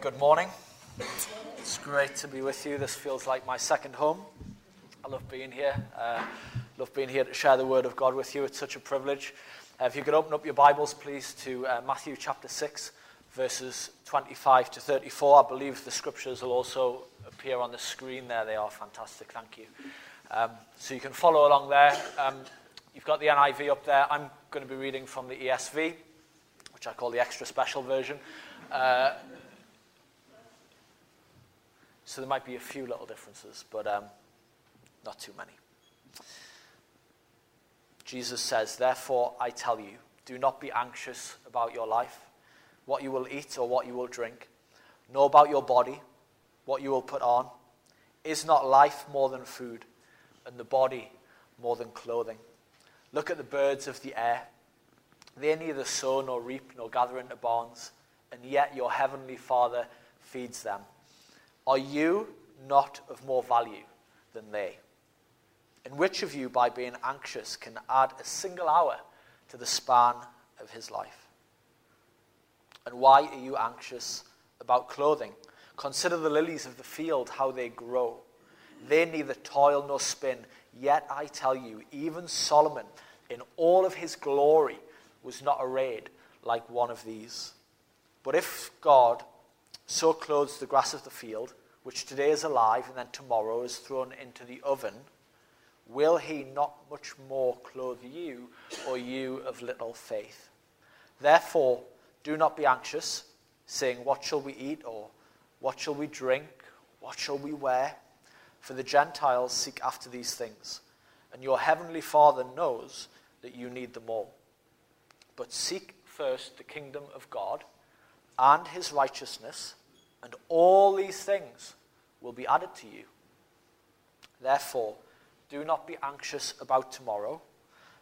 good morning. It's great to be with you. This feels like my second home. I love being here. Uh, love being here to share the word of God with you. It's such a privilege. Uh, if you could open up your Bibles, please, to uh, Matthew chapter 6, verses 25 to 34. I believe the scriptures will also appear on the screen there. They are fantastic. Thank you. Um, so you can follow along there. Um, you've got the NIV up there. I'm going to be reading from the ESV, which I call the extra special version. Uh, so there might be a few little differences, but um, not too many. Jesus says, Therefore I tell you, do not be anxious about your life, what you will eat or what you will drink, nor about your body, what you will put on. Is not life more than food, and the body more than clothing? Look at the birds of the air. They neither sow nor reap nor gather into barns and yet your heavenly Father feeds them. Are you not of more value than they? And which of you, by being anxious, can add a single hour to the span of his life? And why are you anxious about clothing? Consider the lilies of the field, how they grow. They neither toil nor spin. Yet I tell you, even Solomon, in all of his glory, was not arrayed like one of these. But if God so clothes the grass of the field, which today is alive and then tomorrow is thrown into the oven, will he not much more clothe you, or you of little faith? Therefore, do not be anxious, saying, What shall we eat, or what shall we drink, what shall we wear? For the Gentiles seek after these things, and your heavenly Father knows that you need them all. But seek first the kingdom of God and his righteousness, and all these things will be added to you. Therefore, do not be anxious about tomorrow,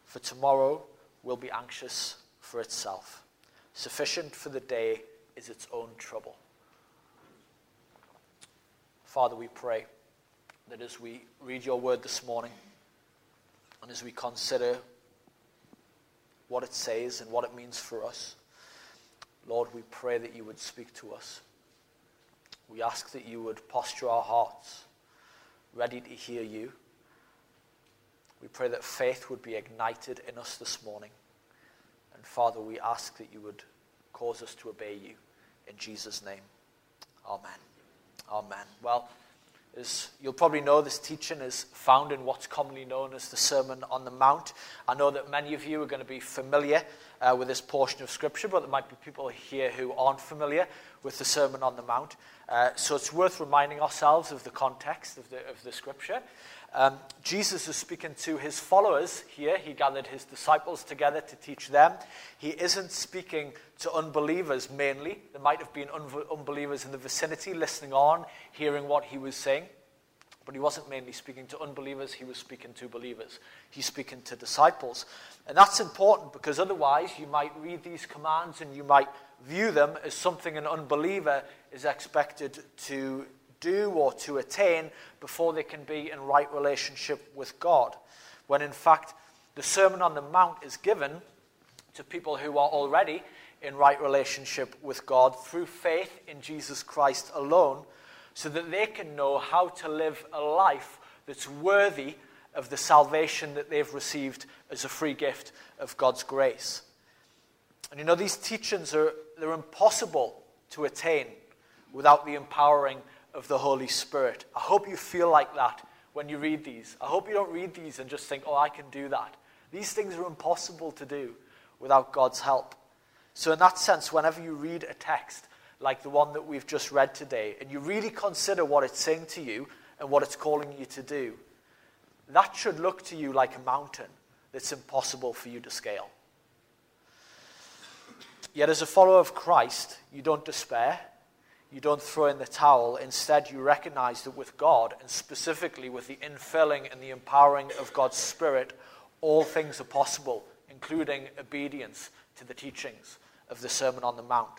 for tomorrow will be anxious for itself. Sufficient for the day is its own trouble. Father, we pray that as we read your word this morning, and as we consider what it says and what it means for us, Lord, we pray that you would speak to us. We ask that you would posture our hearts ready to hear you. We pray that faith would be ignited in us this morning. And Father, we ask that you would cause us to obey you. In Jesus' name. Amen. Amen. Well, as you'll probably know, this teaching is found in what's commonly known as the Sermon on the Mount. I know that many of you are going to be familiar uh, with this portion of Scripture, but there might be people here who aren't familiar with the Sermon on the Mount. Uh, so it's worth reminding ourselves of the context of the, of the Scripture. Um, Jesus is speaking to his followers here. He gathered his disciples together to teach them. He isn't speaking to unbelievers mainly. There might have been un- unbelievers in the vicinity listening on, hearing what he was saying. But he wasn't mainly speaking to unbelievers, he was speaking to believers. He's speaking to disciples. And that's important because otherwise you might read these commands and you might view them as something an unbeliever is expected to do or to attain before they can be in right relationship with God. When in fact, the Sermon on the Mount is given to people who are already in right relationship with God through faith in Jesus Christ alone, so that they can know how to live a life that's worthy of the salvation that they've received as a free gift of God's grace. And you know, these teachings are they're impossible to attain without the empowering of the Holy Spirit. I hope you feel like that when you read these. I hope you don't read these and just think, oh, I can do that. These things are impossible to do without God's help. So, in that sense, whenever you read a text like the one that we've just read today, and you really consider what it's saying to you and what it's calling you to do, that should look to you like a mountain that's impossible for you to scale. Yet, as a follower of Christ, you don't despair you don't throw in the towel. Instead, you recognize that with God, and specifically with the infilling and the empowering of God's Spirit, all things are possible, including obedience to the teachings of the Sermon on the Mount.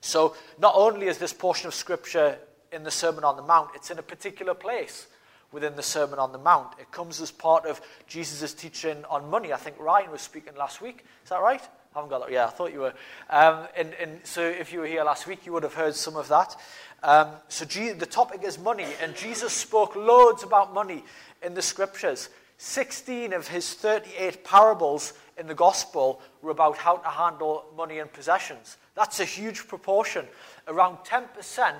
So, not only is this portion of Scripture in the Sermon on the Mount, it's in a particular place within the Sermon on the Mount. It comes as part of Jesus' teaching on money. I think Ryan was speaking last week. Is that right? Haven't got that. Yeah, I thought you were. Um, and, and so if you were here last week, you would have heard some of that. Um, so G- the topic is money, and Jesus spoke loads about money in the scriptures. 16 of his 38 parables in the gospel were about how to handle money and possessions. That's a huge proportion. Around 10%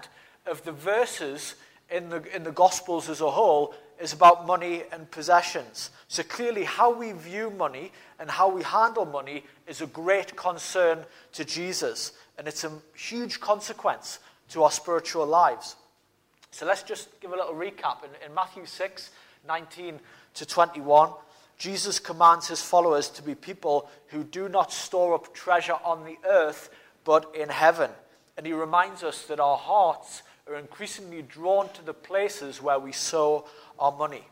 of the verses in the, in the gospels as a whole is about money and possessions. So clearly, how we view money and how we handle money is a great concern to Jesus, and it's a huge consequence to our spiritual lives. So let's just give a little recap. In, in Matthew 6 19 to 21, Jesus commands his followers to be people who do not store up treasure on the earth, but in heaven. And he reminds us that our hearts are increasingly drawn to the places where we sow our money.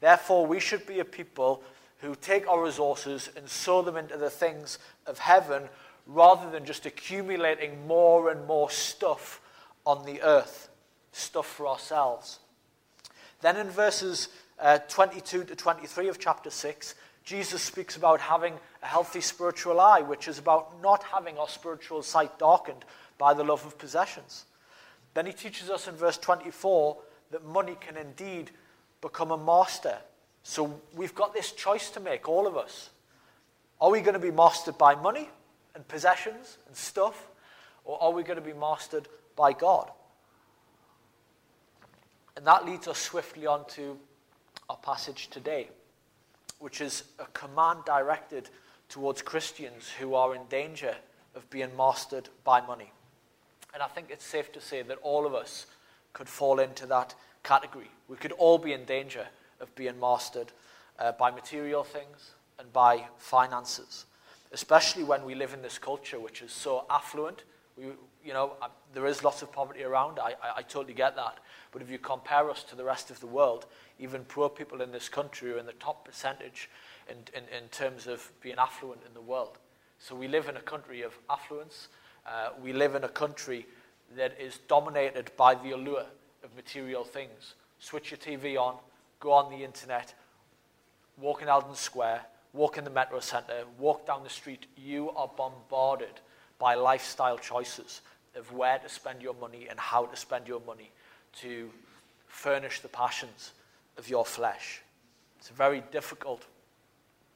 Therefore, we should be a people who take our resources and sow them into the things of heaven rather than just accumulating more and more stuff on the earth, stuff for ourselves. Then in verses uh, 22 to 23 of chapter 6, Jesus speaks about having a healthy spiritual eye, which is about not having our spiritual sight darkened by the love of possessions. Then he teaches us in verse 24 that money can indeed become a master. So we've got this choice to make, all of us. Are we going to be mastered by money and possessions and stuff? Or are we going to be mastered by God? And that leads us swiftly on to our passage today, which is a command directed towards Christians who are in danger of being mastered by money. And I think it's safe to say that all of us could fall into that category. We could all be in danger of being mastered uh, by material things and by finances, especially when we live in this culture which is so affluent. We, you know, uh, there is lots of poverty around. I, I, I totally get that. But if you compare us to the rest of the world, even poor people in this country are in the top percentage in, in, in terms of being affluent in the world. So we live in a country of affluence uh, we live in a country that is dominated by the allure of material things. Switch your TV on, go on the internet, walk in Eldon Square, walk in the Metro Centre, walk down the street. You are bombarded by lifestyle choices of where to spend your money and how to spend your money to furnish the passions of your flesh. It's a very difficult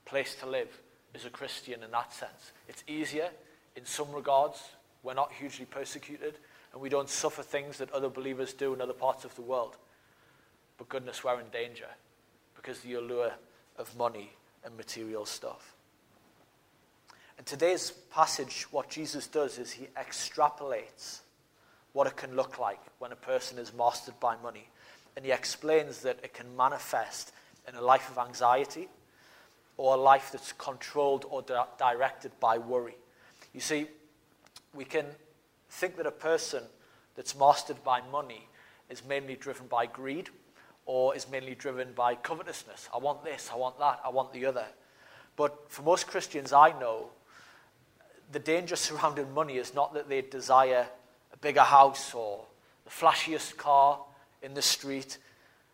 place to live as a Christian in that sense. It's easier in some regards we're not hugely persecuted, and we don't suffer things that other believers do in other parts of the world. But goodness, we're in danger because the allure of money and material stuff. In today's passage, what Jesus does is he extrapolates what it can look like when a person is mastered by money. And he explains that it can manifest in a life of anxiety or a life that's controlled or di- directed by worry. You see, we can think that a person that's mastered by money is mainly driven by greed or is mainly driven by covetousness. I want this, I want that, I want the other. But for most Christians I know, the danger surrounding money is not that they desire a bigger house or the flashiest car in the street.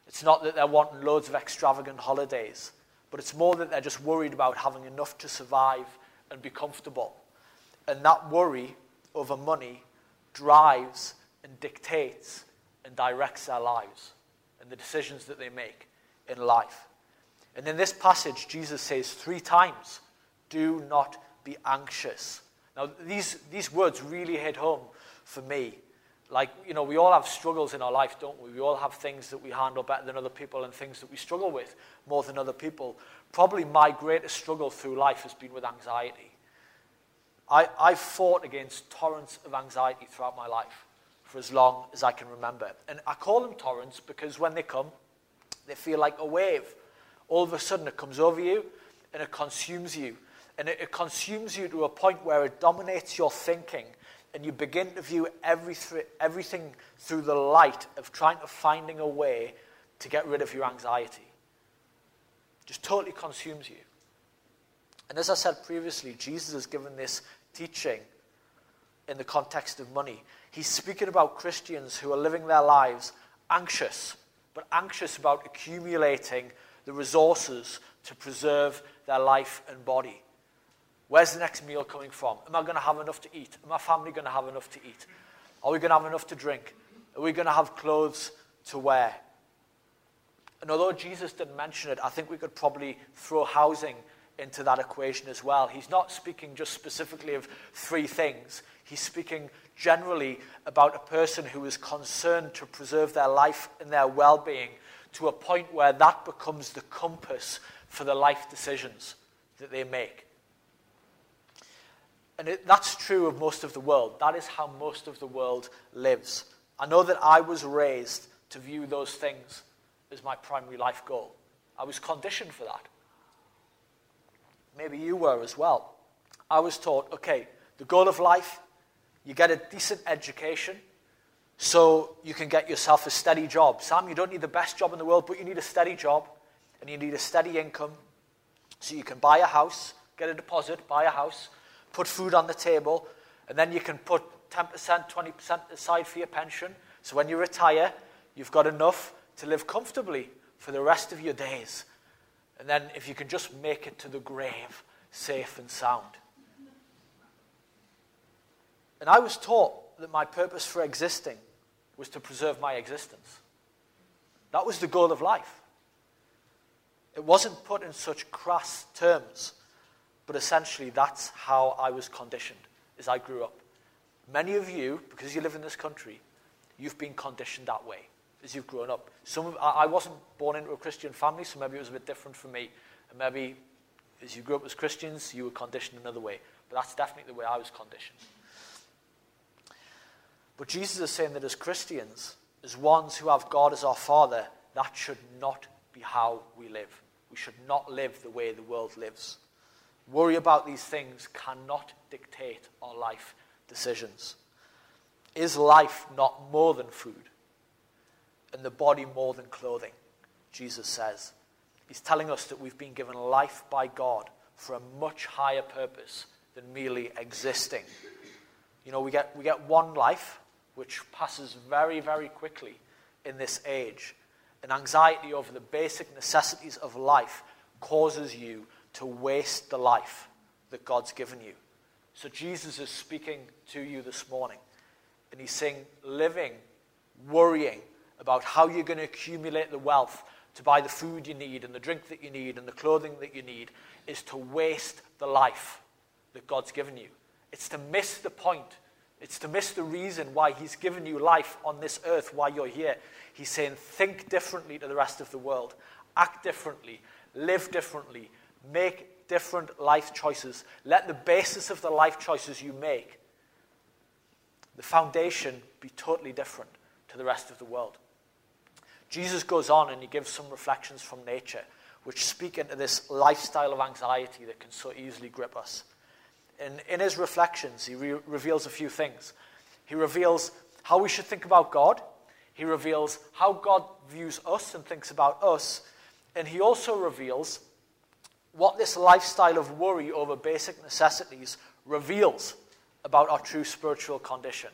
It's not that they're wanting loads of extravagant holidays, but it's more that they're just worried about having enough to survive and be comfortable. And that worry over money drives and dictates and directs their lives and the decisions that they make in life. And in this passage, Jesus says three times, Do not be anxious. Now, these, these words really hit home for me. Like, you know, we all have struggles in our life, don't we? We all have things that we handle better than other people and things that we struggle with more than other people. Probably my greatest struggle through life has been with anxiety. I, I've fought against torrents of anxiety throughout my life for as long as I can remember. And I call them torrents because when they come, they feel like a wave. All of a sudden, it comes over you and it consumes you. And it, it consumes you to a point where it dominates your thinking. And you begin to view every th- everything through the light of trying to finding a way to get rid of your anxiety. Just totally consumes you. And as I said previously, Jesus has given this teaching in the context of money. He's speaking about Christians who are living their lives anxious, but anxious about accumulating the resources to preserve their life and body. Where's the next meal coming from? Am I going to have enough to eat? Am my family going to have enough to eat? Are we going to have enough to drink? Are we going to have clothes to wear? And although Jesus didn't mention it, I think we could probably throw housing into that equation as well. He's not speaking just specifically of three things, he's speaking generally about a person who is concerned to preserve their life and their well being to a point where that becomes the compass for the life decisions that they make. And it, that's true of most of the world. That is how most of the world lives. I know that I was raised to view those things as my primary life goal. I was conditioned for that. Maybe you were as well. I was taught okay, the goal of life, you get a decent education so you can get yourself a steady job. Sam, you don't need the best job in the world, but you need a steady job and you need a steady income so you can buy a house, get a deposit, buy a house, put food on the table, and then you can put 10%, 20% aside for your pension. So when you retire, you've got enough to live comfortably for the rest of your days. And then if you can just make it to the grave safe and sound. And I was taught that my purpose for existing was to preserve my existence. That was the goal of life. It wasn't put in such crass terms, but essentially that's how I was conditioned as I grew up. Many of you, because you live in this country, you've been conditioned that way as you've grown up. Some of, I wasn't born into a Christian family, so maybe it was a bit different for me. And maybe as you grew up as Christians, you were conditioned another way. But that's definitely the way I was conditioned. But Jesus is saying that as Christians, as ones who have God as our Father, that should not be how we live. We should not live the way the world lives. Worry about these things cannot dictate our life decisions. Is life not more than food? And the body more than clothing, Jesus says. He's telling us that we've been given life by God for a much higher purpose than merely existing. You know, we get, we get one life, which passes very, very quickly in this age. And anxiety over the basic necessities of life causes you to waste the life that God's given you. So Jesus is speaking to you this morning. And he's saying, living, worrying, about how you're going to accumulate the wealth to buy the food you need and the drink that you need and the clothing that you need is to waste the life that God's given you. It's to miss the point. It's to miss the reason why He's given you life on this earth, why you're here. He's saying, think differently to the rest of the world, act differently, live differently, make different life choices. Let the basis of the life choices you make, the foundation, be totally different to the rest of the world. Jesus goes on and he gives some reflections from nature which speak into this lifestyle of anxiety that can so easily grip us. And in his reflections, he re- reveals a few things. He reveals how we should think about God, he reveals how God views us and thinks about us, and he also reveals what this lifestyle of worry over basic necessities reveals about our true spiritual condition.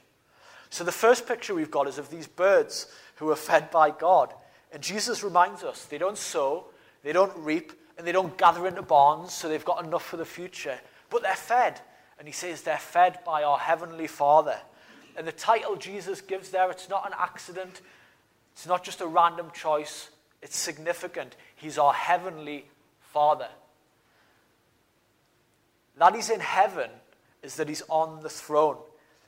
So the first picture we've got is of these birds who are fed by God. And Jesus reminds us they don't sow, they don't reap, and they don't gather into barns so they've got enough for the future, but they're fed. And he says they're fed by our Heavenly Father. And the title Jesus gives there, it's not an accident, it's not just a random choice, it's significant. He's our Heavenly Father. That He's in heaven is that He's on the throne.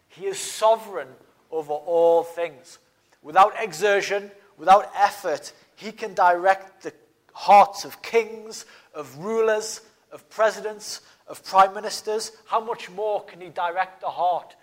He is sovereign over all things. Without exertion, without effort, he can direct the hearts of kings, of rulers, of presidents, of prime ministers. How much more can he direct the heart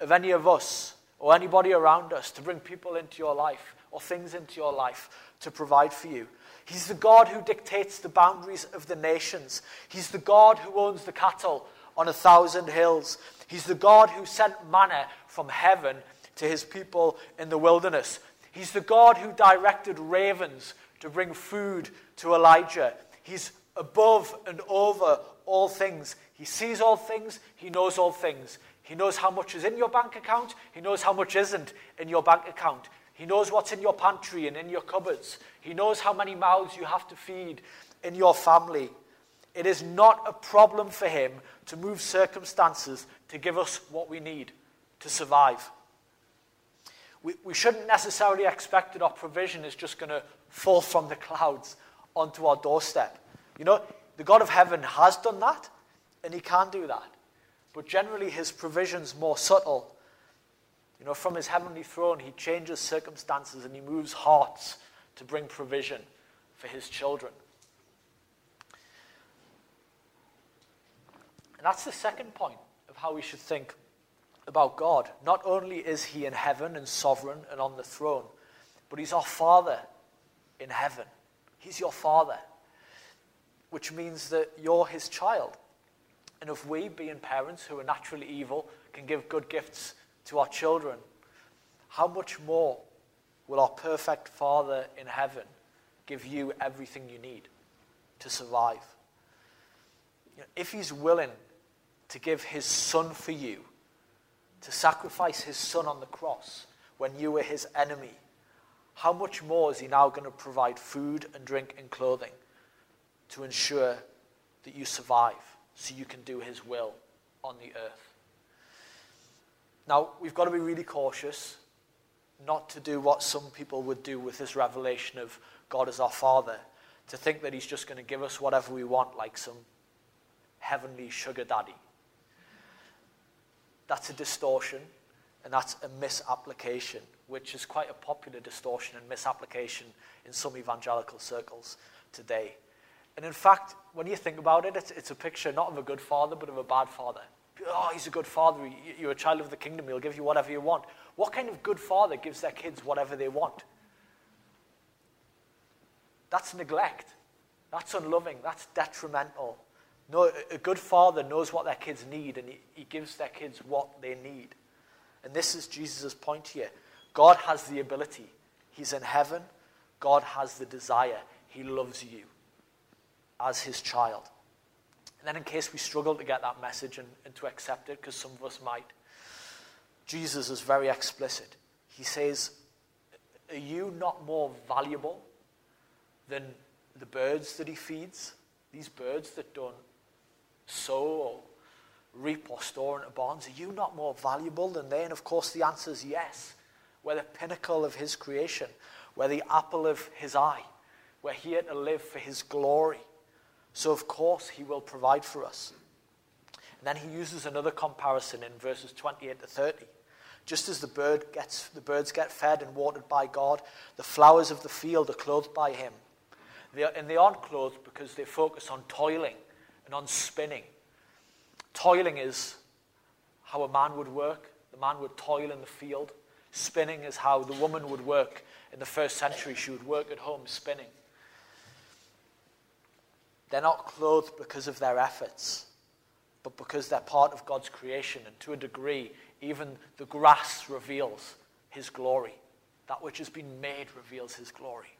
of any of us or anybody around us to bring people into your life or things into your life to provide for you? He's the God who dictates the boundaries of the nations. He's the God who owns the cattle on a thousand hills. He's the God who sent manna from heaven to his people in the wilderness. He's the God who directed ravens to bring food to Elijah. He's above and over all things. He sees all things, he knows all things. He knows how much is in your bank account, he knows how much isn't in your bank account. He knows what's in your pantry and in your cupboards. He knows how many mouths you have to feed in your family. It is not a problem for him to move circumstances to give us what we need to survive. We, we shouldn't necessarily expect that our provision is just going to fall from the clouds onto our doorstep. You know, the God of heaven has done that, and he can do that. But generally, his provision's more subtle. You know, from his heavenly throne, he changes circumstances and he moves hearts to bring provision for his children. And that's the second point of how we should think about God. Not only is he in heaven and sovereign and on the throne, but he's our Father in heaven. He's your Father, which means that you're his child. And if we, being parents who are naturally evil, can give good gifts to our children, how much more will our perfect Father in heaven give you everything you need to survive? You know, if He's willing to give His Son for you, to sacrifice His Son on the cross when you were His enemy, how much more is He now going to provide food and drink and clothing to ensure that you survive so you can do His will on the earth? Now, we've got to be really cautious not to do what some people would do with this revelation of God as our Father, to think that He's just going to give us whatever we want, like some heavenly sugar daddy. That's a distortion, and that's a misapplication, which is quite a popular distortion and misapplication in some evangelical circles today. And in fact, when you think about it, it's, it's a picture not of a good father, but of a bad father oh, he's a good father. You're a child of the kingdom. He'll give you whatever you want. What kind of good father gives their kids whatever they want? That's neglect. That's unloving. That's detrimental. No, a good father knows what their kids need and he, he gives their kids what they need. And this is Jesus' point here. God has the ability. He's in heaven. God has the desire. He loves you as his child. And then, in case we struggle to get that message and, and to accept it, because some of us might, Jesus is very explicit. He says, Are you not more valuable than the birds that he feeds? These birds that don't or reap or store into barns, are you not more valuable than they? And of course, the answer is yes. We're the pinnacle of his creation, we're the apple of his eye. We're here to live for his glory. So, of course, he will provide for us. And then he uses another comparison in verses 28 to 30. Just as the, bird gets, the birds get fed and watered by God, the flowers of the field are clothed by him. They are, and they aren't clothed because they focus on toiling and on spinning. Toiling is how a man would work, the man would toil in the field. Spinning is how the woman would work in the first century. She would work at home spinning. They're not clothed because of their efforts, but because they're part of God's creation. And to a degree, even the grass reveals his glory. That which has been made reveals his glory.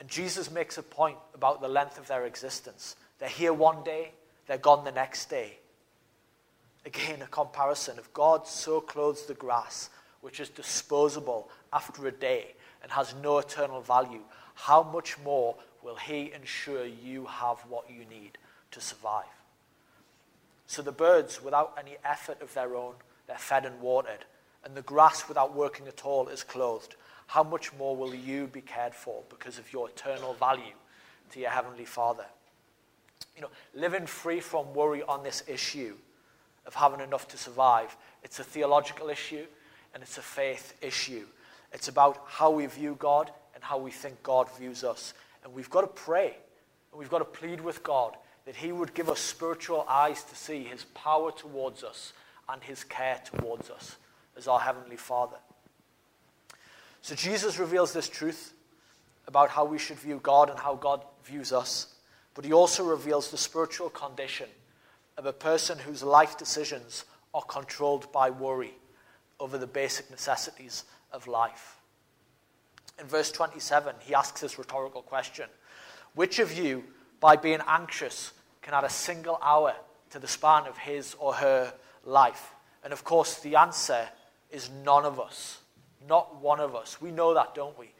And Jesus makes a point about the length of their existence. They're here one day, they're gone the next day. Again, a comparison. If God so clothes the grass, which is disposable after a day and has no eternal value, how much more will He ensure you have what you need to survive. So the birds, without any effort of their own, they're fed and watered, and the grass, without working at all, is clothed. How much more will you be cared for because of your eternal value to your Heavenly Father? You know, living free from worry on this issue of having enough to survive, it's a theological issue and it's a faith issue. It's about how we view God and how we think God views us. And we've got to pray and we've got to plead with God that He would give us spiritual eyes to see His power towards us and His care towards us as our Heavenly Father. So Jesus reveals this truth about how we should view God and how God views us, but He also reveals the spiritual condition of a person whose life decisions are controlled by worry over the basic necessities of life. In verse 27, he asks this rhetorical question Which of you, by being anxious, can add a single hour to the span of his or her life? And of course, the answer is none of us. Not one of us. We know that, don't we?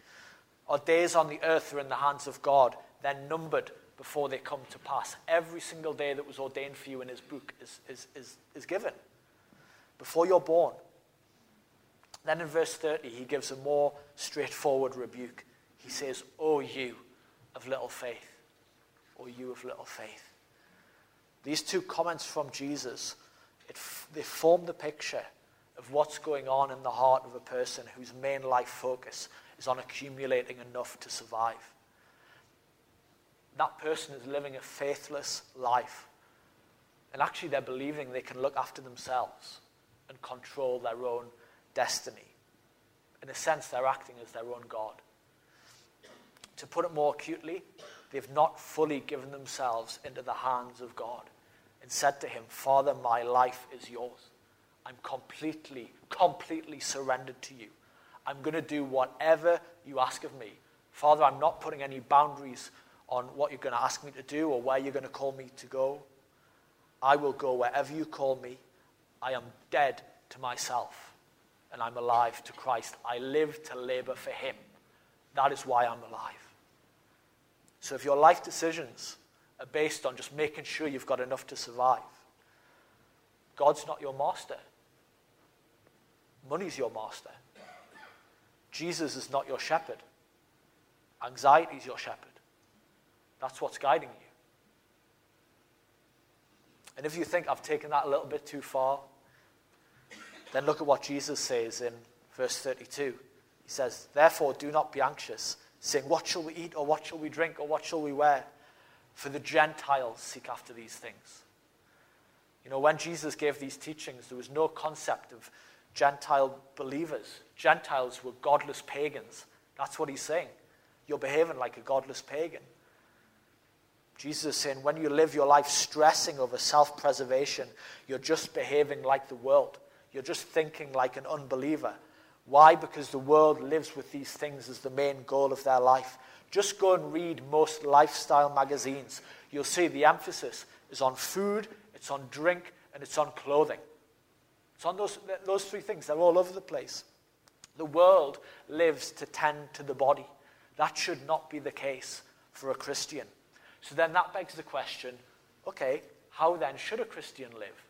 Our days on the earth are in the hands of God. They're numbered before they come to pass. Every single day that was ordained for you in his book is, is, is, is given before you're born. Then in verse 30, he gives a more straightforward rebuke. He says, Oh, you of little faith. Oh, you of little faith. These two comments from Jesus, it, they form the picture of what's going on in the heart of a person whose main life focus is on accumulating enough to survive. That person is living a faithless life. And actually, they're believing they can look after themselves and control their own destiny. In a sense, they're acting as their own God. To put it more acutely, they've not fully given themselves into the hands of God and said to Him, Father, my life is yours. I'm completely, completely surrendered to you. I'm going to do whatever you ask of me. Father, I'm not putting any boundaries on what you're going to ask me to do or where you're going to call me to go. I will go wherever you call me. I am dead to myself and I'm alive to Christ. I live to labor for Him. That is why I'm alive. So if your life decisions are based on just making sure you've got enough to survive, God's not your master. Money's your master. Jesus is not your shepherd. Anxiety is your shepherd. That's what's guiding you. And if you think I've taken that a little bit too far, then look at what Jesus says in verse 32. He says, Therefore, do not be anxious, saying, What shall we eat, or what shall we drink, or what shall we wear? For the Gentiles seek after these things. You know, when Jesus gave these teachings, there was no concept of Gentile believers. Gentiles were godless pagans. That's what he's saying. You're behaving like a godless pagan. Jesus is saying, when you live your life stressing over self preservation, you're just behaving like the world. You're just thinking like an unbeliever. Why? Because the world lives with these things as the main goal of their life. Just go and read most lifestyle magazines. You'll see the emphasis is on food, it's on drink, and it's on clothing. It's on those, those three things. They're all over the place. The world lives to tend to the body. That should not be the case for a Christian. So then that begs the question okay, how then should a Christian live?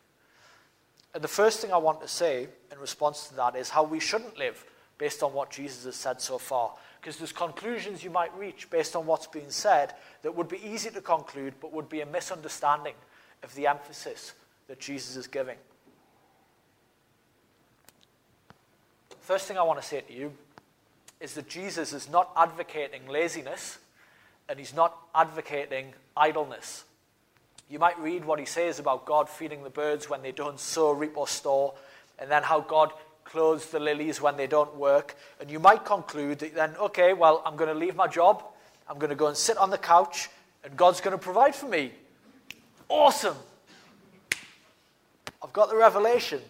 And the first thing I want to say in response to that is how we shouldn't live based on what Jesus has said so far. Because there's conclusions you might reach based on what's been said that would be easy to conclude, but would be a misunderstanding of the emphasis that Jesus is giving. First thing I want to say to you is that Jesus is not advocating laziness and he's not advocating idleness. You might read what he says about God feeding the birds when they don't sow, reap, or store, and then how God clothes the lilies when they don't work. And you might conclude that then, okay, well, I'm going to leave my job, I'm going to go and sit on the couch, and God's going to provide for me. Awesome! I've got the revelation.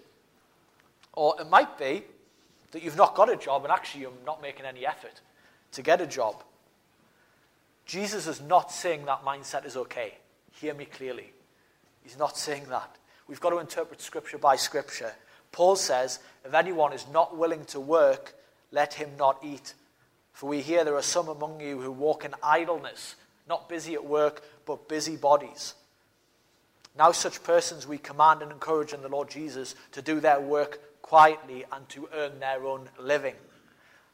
Or it might be that you've not got a job and actually you're not making any effort to get a job. Jesus is not saying that mindset is okay. Hear me clearly. He's not saying that. We've got to interpret Scripture by Scripture. Paul says, If anyone is not willing to work, let him not eat. For we hear there are some among you who walk in idleness, not busy at work, but busy bodies. Now, such persons we command and encourage in the Lord Jesus to do their work quietly and to earn their own living.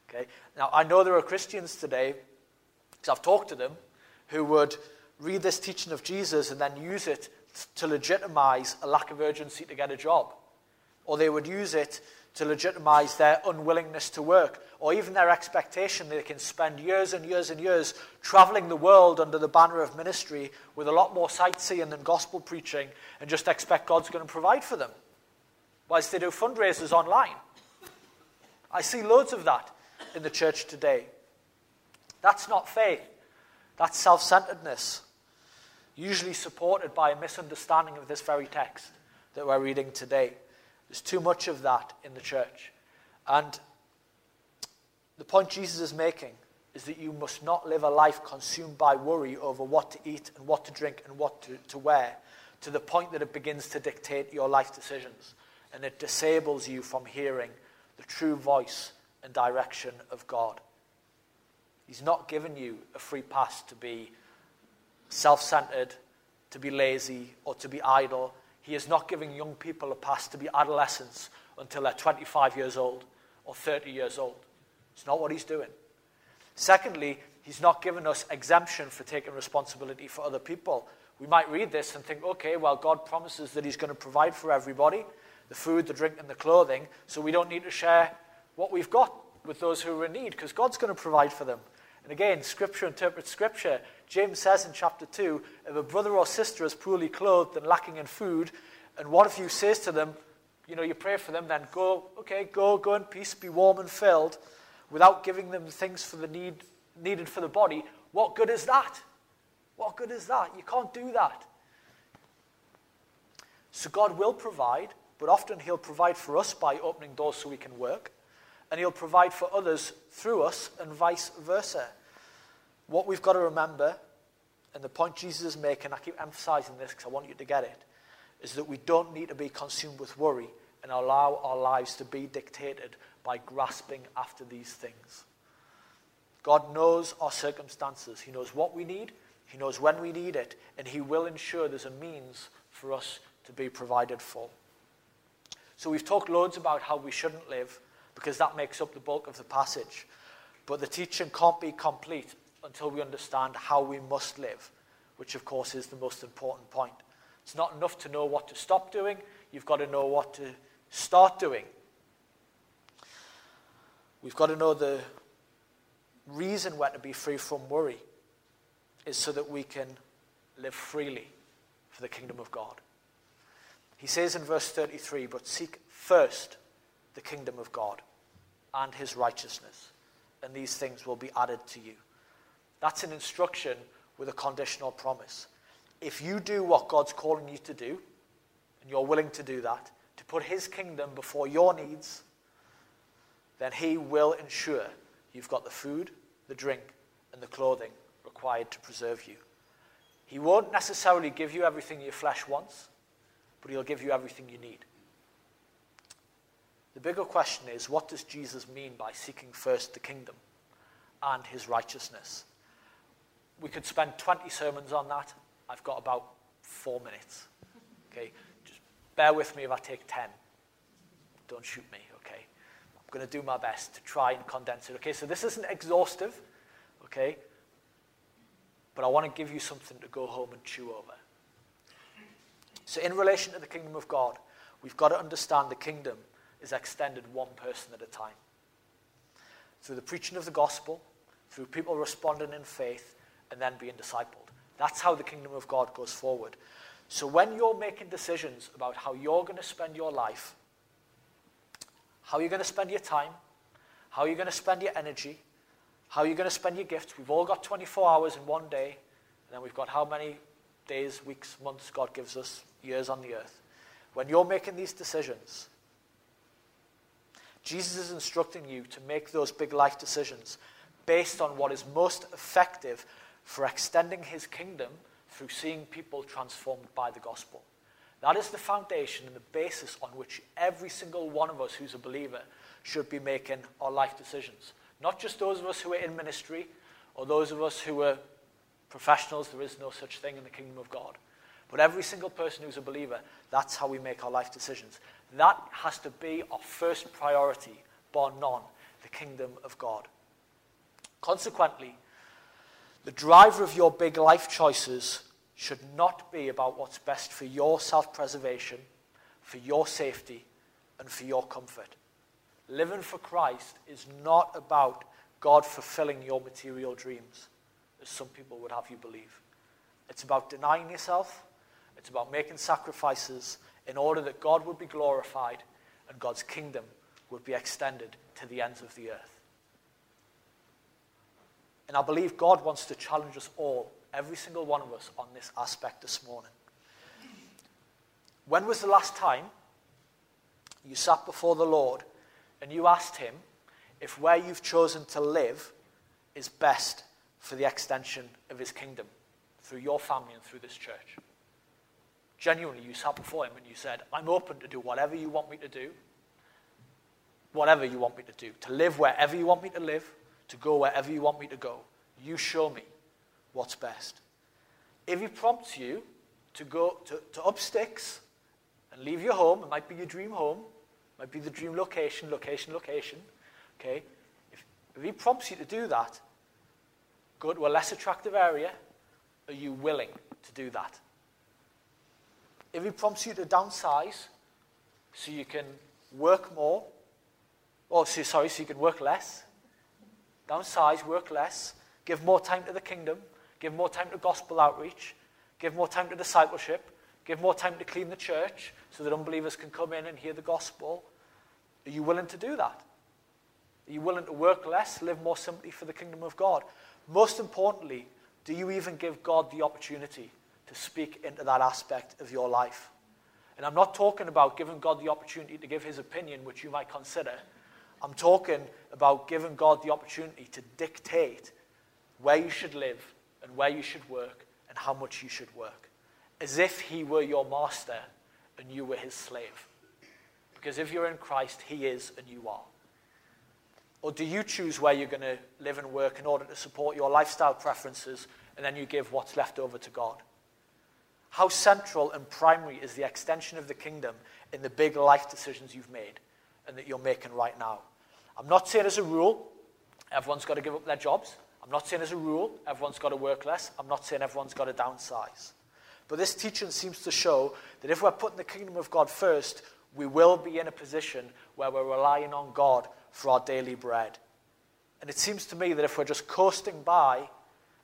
Okay? Now, I know there are Christians today, because I've talked to them, who would read this teaching of Jesus and then use it to legitimize a lack of urgency to get a job. Or they would use it to legitimize their unwillingness to work, or even their expectation that they can spend years and years and years traveling the world under the banner of ministry with a lot more sightseeing than gospel preaching and just expect God's going to provide for them. Whilst they do fundraisers online. I see loads of that in the church today. That's not faith, that's self centeredness usually supported by a misunderstanding of this very text that we're reading today. There's too much of that in the church. And the point Jesus is making is that you must not live a life consumed by worry over what to eat and what to drink and what to, to wear to the point that it begins to dictate your life decisions and it disables you from hearing the true voice and direction of God. He's not given you a free pass to be self centered, to be lazy, or to be idle. He is not giving young people a pass to be adolescents until they're 25 years old or 30 years old. It's not what he's doing. Secondly, he's not given us exemption for taking responsibility for other people. We might read this and think, okay, well, God promises that he's going to provide for everybody the food, the drink, and the clothing, so we don't need to share what we've got with those who are in need because God's going to provide for them. And again, Scripture interprets Scripture. James says in chapter 2 if a brother or sister is poorly clothed and lacking in food, and one of you says to them, you know, you pray for them, then go, okay, go, go in peace, be warm and filled, without giving them things for the need needed for the body, what good is that? What good is that? You can't do that. So God will provide, but often He'll provide for us by opening doors so we can work, and He'll provide for others through us, and vice versa. What we've got to remember, and the point Jesus is making, I keep emphasizing this because I want you to get it, is that we don't need to be consumed with worry and allow our lives to be dictated by grasping after these things. God knows our circumstances. He knows what we need, He knows when we need it, and He will ensure there's a means for us to be provided for. So we've talked loads about how we shouldn't live because that makes up the bulk of the passage. But the teaching can't be complete until we understand how we must live, which of course is the most important point. It's not enough to know what to stop doing, you've got to know what to start doing. We've got to know the reason we're to be free from worry is so that we can live freely for the kingdom of God. He says in verse 33 But seek first the kingdom of God and his righteousness, and these things will be added to you. That's an instruction with a conditional promise. If you do what God's calling you to do, and you're willing to do that, to put his kingdom before your needs, then he will ensure you've got the food, the drink, and the clothing required to preserve you. He won't necessarily give you everything your flesh wants, but he'll give you everything you need. The bigger question is what does Jesus mean by seeking first the kingdom and his righteousness? We could spend 20 sermons on that. I've got about four minutes. Okay? Just bear with me if I take 10. Don't shoot me okay? I'm going to do my best to try and condense it. Okay, so this isn't exhaustive, okay? But I want to give you something to go home and chew over. So, in relation to the kingdom of God, we've got to understand the kingdom is extended one person at a time. Through the preaching of the gospel, through people responding in faith, and then being discipled. That's how the kingdom of God goes forward. So, when you're making decisions about how you're going to spend your life, how you're you going to spend your time? How you're you going to spend your energy? How you're you going to spend your gifts? We've all got 24 hours in one day, and then we've got how many days, weeks, months God gives us, years on the earth. When you're making these decisions, Jesus is instructing you to make those big life decisions based on what is most effective for extending his kingdom through seeing people transformed by the gospel. That is the foundation and the basis on which every single one of us who's a believer should be making our life decisions. Not just those of us who are in ministry or those of us who are professionals, there is no such thing in the kingdom of God. But every single person who's a believer, that's how we make our life decisions. That has to be our first priority, bar none, the kingdom of God. Consequently, the driver of your big life choices should not be about what's best for your self preservation, for your safety, and for your comfort. Living for Christ is not about God fulfilling your material dreams, as some people would have you believe. It's about denying yourself, it's about making sacrifices in order that God would be glorified and God's kingdom would be extended to the ends of the earth. And I believe God wants to challenge us all every single one of us on this aspect this morning. When was the last time you sat before the Lord and you asked Him if where you've chosen to live is best for the extension of His kingdom through your family and through this church? Genuinely, you sat before Him and you said, I'm open to do whatever you want me to do, whatever you want me to do, to live wherever you want me to live, to go wherever you want me to go. You show me what's best. If he prompts you to go to, to up sticks and leave your home, it might be your dream home, it might be the dream location, location, location, okay? If, if he prompts you to do that, go to a less attractive area, are you willing to do that? If he prompts you to downsize so you can work more, or so, sorry, so you can work less, downsize, work less, give more time to the kingdom, give more time to gospel outreach, give more time to discipleship, give more time to clean the church so that unbelievers can come in and hear the gospel. Are you willing to do that? Are you willing to work less, live more simply for the kingdom of God? Most importantly, do you even give God the opportunity to speak into that aspect of your life? And I'm not talking about giving God the opportunity to give his opinion, which you might consider. I'm talking about giving God the opportunity to dictate where you should live and where you should work and how much you should work, as if he were your master and you were his slave. Because if you're in Christ, he is and you are. Or do you choose where you're going to live and work in order to support your lifestyle preferences and then you give what's left over to God? How central and primary is the extension of the kingdom in the big life decisions you've made and that you're making right now? I'm not saying as a rule, everyone's got to give up their jobs. I'm not saying as a rule, everyone's got to work less. I'm not saying everyone's got to downsize. But this teaching seems to show that if we're putting the kingdom of God first, we will be in a position where we're relying on God for our daily bread. And it seems to me that if we're just coasting by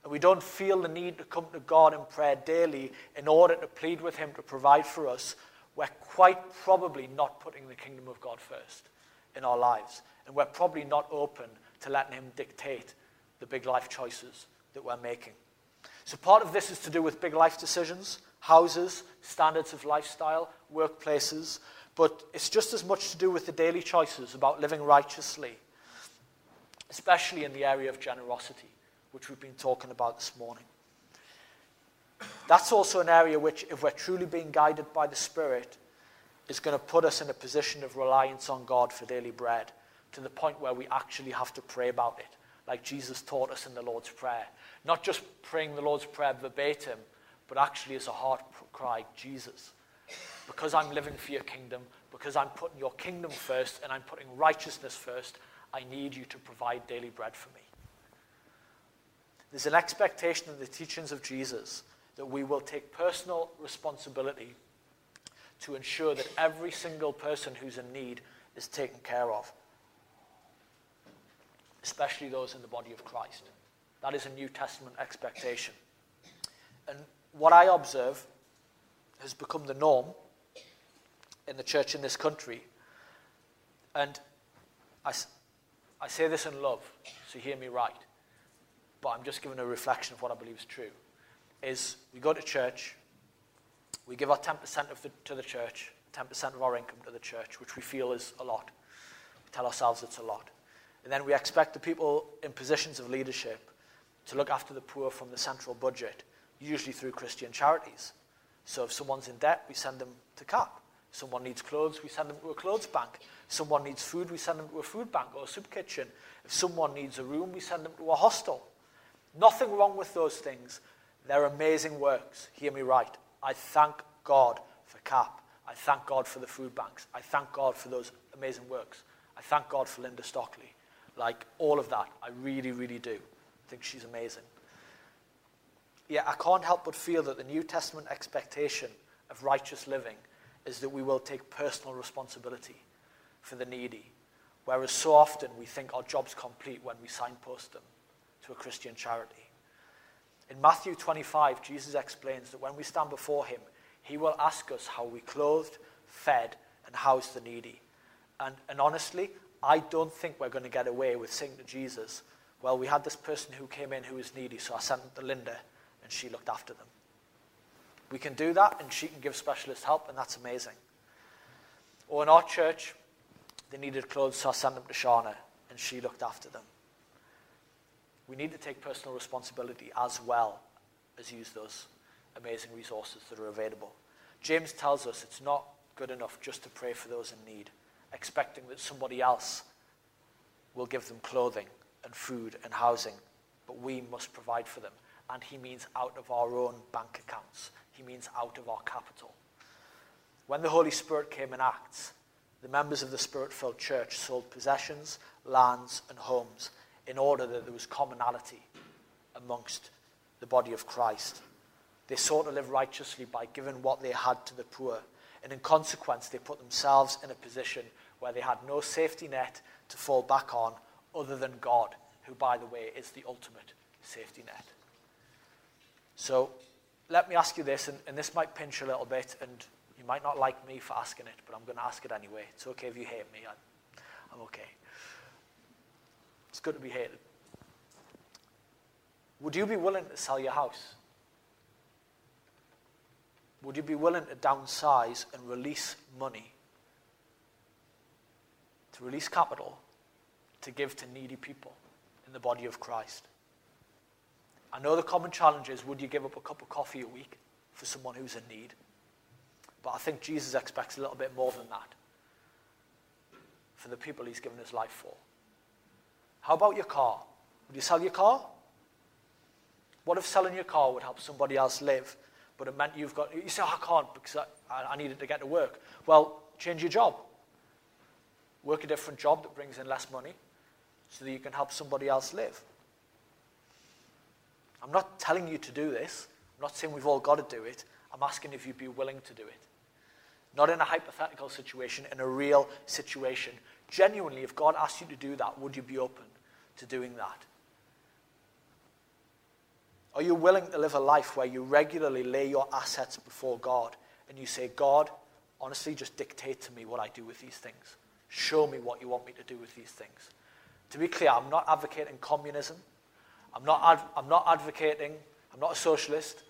and we don't feel the need to come to God in prayer daily in order to plead with Him to provide for us, we're quite probably not putting the kingdom of God first in our lives. And we're probably not open to letting Him dictate the big life choices that we're making. So, part of this is to do with big life decisions, houses, standards of lifestyle, workplaces, but it's just as much to do with the daily choices about living righteously, especially in the area of generosity, which we've been talking about this morning. That's also an area which, if we're truly being guided by the Spirit, is going to put us in a position of reliance on God for daily bread to the point where we actually have to pray about it like Jesus taught us in the Lord's Prayer. Not just praying the Lord's Prayer verbatim, but actually as a heart cry, Jesus, because I'm living for your kingdom, because I'm putting your kingdom first and I'm putting righteousness first, I need you to provide daily bread for me. There's an expectation in the teachings of Jesus that we will take personal responsibility to ensure that every single person who's in need is taken care of especially those in the body of Christ. That is a New Testament expectation. And what I observe has become the norm in the church in this country. And I, I say this in love, so hear me right. But I'm just giving a reflection of what I believe is true. Is we go to church, we give our 10% of the, to the church, 10% of our income to the church, which we feel is a lot. We tell ourselves it's a lot. And then we expect the people in positions of leadership to look after the poor from the central budget, usually through Christian charities. So if someone's in debt, we send them to CAP. Someone needs clothes, we send them to a clothes bank. Someone needs food, we send them to a food bank or a soup kitchen. If someone needs a room, we send them to a hostel. Nothing wrong with those things. They're amazing works. Hear me right. I thank God for CAP. I thank God for the food banks. I thank God for those amazing works. I thank God for Linda Stockley. Like all of that. I really, really do. I think she's amazing. Yeah, I can't help but feel that the New Testament expectation of righteous living is that we will take personal responsibility for the needy. Whereas so often we think our job's complete when we signpost them to a Christian charity. In Matthew 25, Jesus explains that when we stand before him, he will ask us how we clothed, fed, and housed the needy. And, and honestly, I don't think we're going to get away with saying to Jesus, well, we had this person who came in who was needy, so I sent them to Linda and she looked after them. We can do that and she can give specialist help, and that's amazing. Or in our church, they needed clothes, so I sent them to Shana and she looked after them. We need to take personal responsibility as well as use those amazing resources that are available. James tells us it's not good enough just to pray for those in need expecting that somebody else will give them clothing and food and housing, but we must provide for them. and he means out of our own bank accounts. He means out of our capital. When the Holy Spirit came in Acts, the members of the Spirit filled church sold possessions, lands, and homes in order that there was commonality amongst the body of Christ. They sought to live righteously by giving what they had to the poor. And in consequence, they put themselves in a position where they had no safety net to fall back on other than God, who, by the way, is the ultimate safety net. So let me ask you this, and, and this might pinch a little bit, and you might not like me for asking it, but I'm going to ask it anyway. It's okay if you hate me. I'm, I'm okay. Good to be hated. Would you be willing to sell your house? Would you be willing to downsize and release money, to release capital, to give to needy people in the body of Christ? I know the common challenge is would you give up a cup of coffee a week for someone who's in need? But I think Jesus expects a little bit more than that for the people he's given his life for. How about your car? Would you sell your car? What if selling your car would help somebody else live, but it meant you've got, you say, oh, I can't because I, I needed to get to work. Well, change your job. Work a different job that brings in less money so that you can help somebody else live. I'm not telling you to do this. I'm not saying we've all got to do it. I'm asking if you'd be willing to do it. Not in a hypothetical situation, in a real situation. Genuinely, if God asked you to do that, would you be open to doing that? Are you willing to live a life where you regularly lay your assets before God and you say, God, honestly, just dictate to me what I do with these things? Show me what you want me to do with these things. To be clear, I'm not advocating communism. I'm not, I'm not advocating, I'm not a socialist.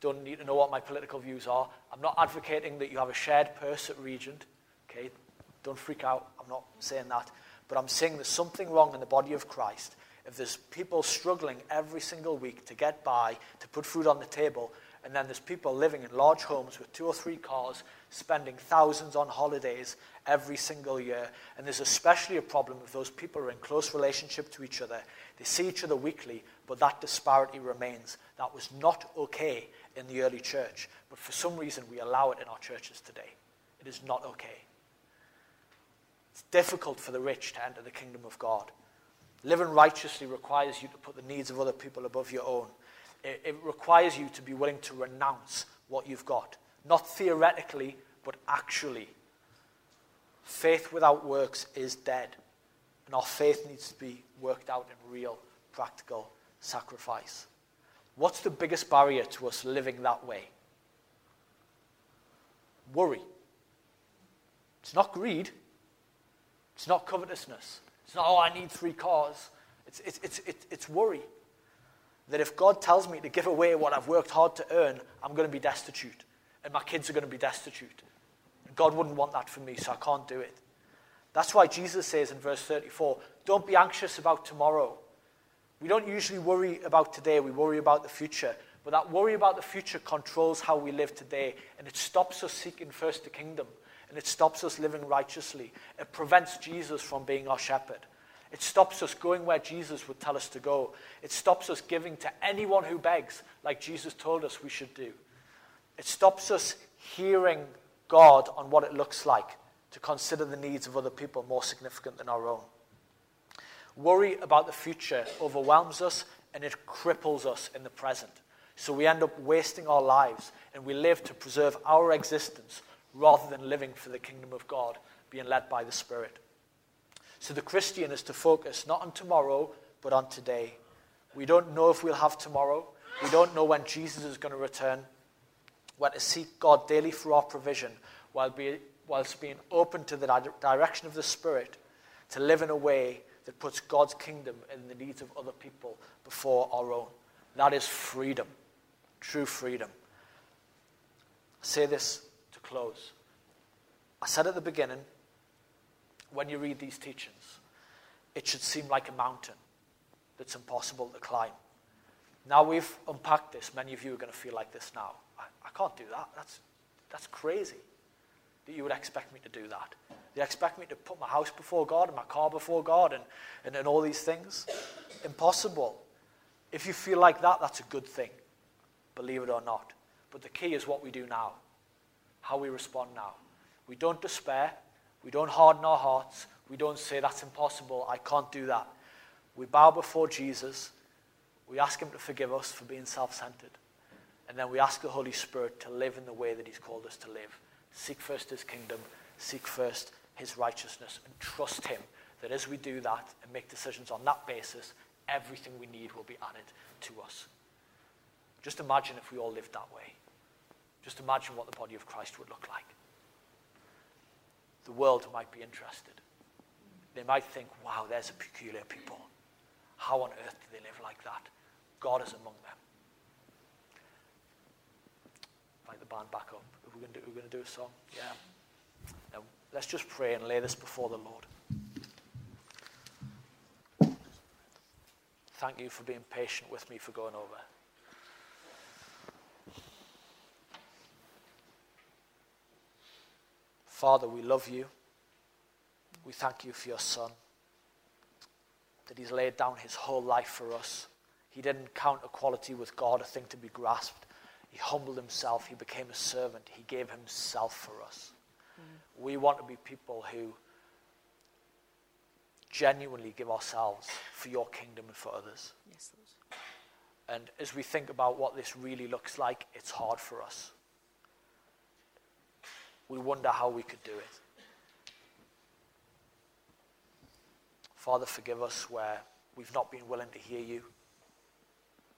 Don't need to know what my political views are. I'm not advocating that you have a shared purse at Regent. Okay? Don't freak out. I'm not saying that. But I'm saying there's something wrong in the body of Christ if there's people struggling every single week to get by, to put food on the table, and then there's people living in large homes with two or three cars, spending thousands on holidays every single year. And there's especially a problem if those people are in close relationship to each other. They see each other weekly, but that disparity remains. That was not okay in the early church, but for some reason we allow it in our churches today. It is not okay. It's difficult for the rich to enter the kingdom of God. Living righteously requires you to put the needs of other people above your own. It, it requires you to be willing to renounce what you've got, not theoretically, but actually. Faith without works is dead, and our faith needs to be worked out in real, practical sacrifice. What's the biggest barrier to us living that way? Worry. It's not greed. It's not covetousness. It's not, oh, I need three cars. It's, it's, it's, it's, it's worry that if God tells me to give away what I've worked hard to earn, I'm going to be destitute. And my kids are going to be destitute. God wouldn't want that for me, so I can't do it. That's why Jesus says in verse 34 don't be anxious about tomorrow. We don't usually worry about today, we worry about the future. But that worry about the future controls how we live today, and it stops us seeking first the kingdom and it stops us living righteously. It prevents Jesus from being our shepherd. It stops us going where Jesus would tell us to go. It stops us giving to anyone who begs, like Jesus told us we should do. It stops us hearing God on what it looks like to consider the needs of other people more significant than our own. Worry about the future overwhelms us and it cripples us in the present. So we end up wasting our lives and we live to preserve our existence rather than living for the kingdom of God, being led by the Spirit. So the Christian is to focus not on tomorrow, but on today. We don't know if we'll have tomorrow. We don't know when Jesus is going to return. We're to seek God daily for our provision while be, whilst being open to the direction of the Spirit to live in a way that puts God's kingdom and the needs of other people before our own. That is freedom, true freedom. I say this to close. I said at the beginning, when you read these teachings, it should seem like a mountain that's impossible to climb. Now we've unpacked this, many of you are going to feel like this now. I, I can't do that. That's, that's crazy that you would expect me to do that. You expect me to put my house before God and my car before God and, and, and all these things? Impossible. If you feel like that, that's a good thing, believe it or not. But the key is what we do now, how we respond now. We don't despair, we don't harden our hearts, we don't say, That's impossible, I can't do that. We bow before Jesus, we ask Him to forgive us for being self centered, and then we ask the Holy Spirit to live in the way that He's called us to live. Seek first His kingdom, seek first His righteousness, and trust Him that as we do that and make decisions on that basis, everything we need will be added to us. Just imagine if we all lived that way. Just imagine what the body of Christ would look like. The world might be interested. They might think, wow, there's a peculiar people. How on earth do they live like that? God is among them. Invite the band back up. Are we going to do, we going to do a song? Yeah. Now, let's just pray and lay this before the Lord. Thank you for being patient with me for going over. Father, we love you. We thank you for your Son, that he's laid down his whole life for us. He didn't count equality with God a thing to be grasped. He humbled himself. He became a servant. He gave himself for us. Mm. We want to be people who genuinely give ourselves for your kingdom and for others. Yes, Lord. And as we think about what this really looks like, it's hard for us. We wonder how we could do it. Father, forgive us where we've not been willing to hear you.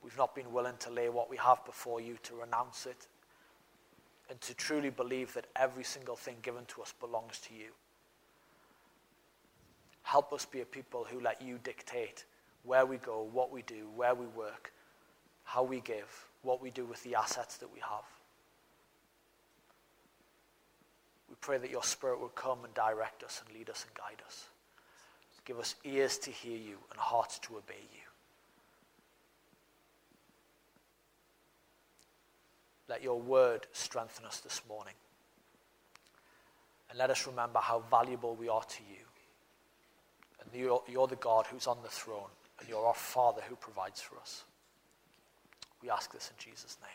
We've not been willing to lay what we have before you, to renounce it, and to truly believe that every single thing given to us belongs to you. Help us be a people who let you dictate where we go, what we do, where we work, how we give, what we do with the assets that we have. We pray that your Spirit will come and direct us and lead us and guide us. Give us ears to hear you and hearts to obey you. Let your word strengthen us this morning. And let us remember how valuable we are to you. And you're, you're the God who's on the throne, and you're our Father who provides for us. We ask this in Jesus' name.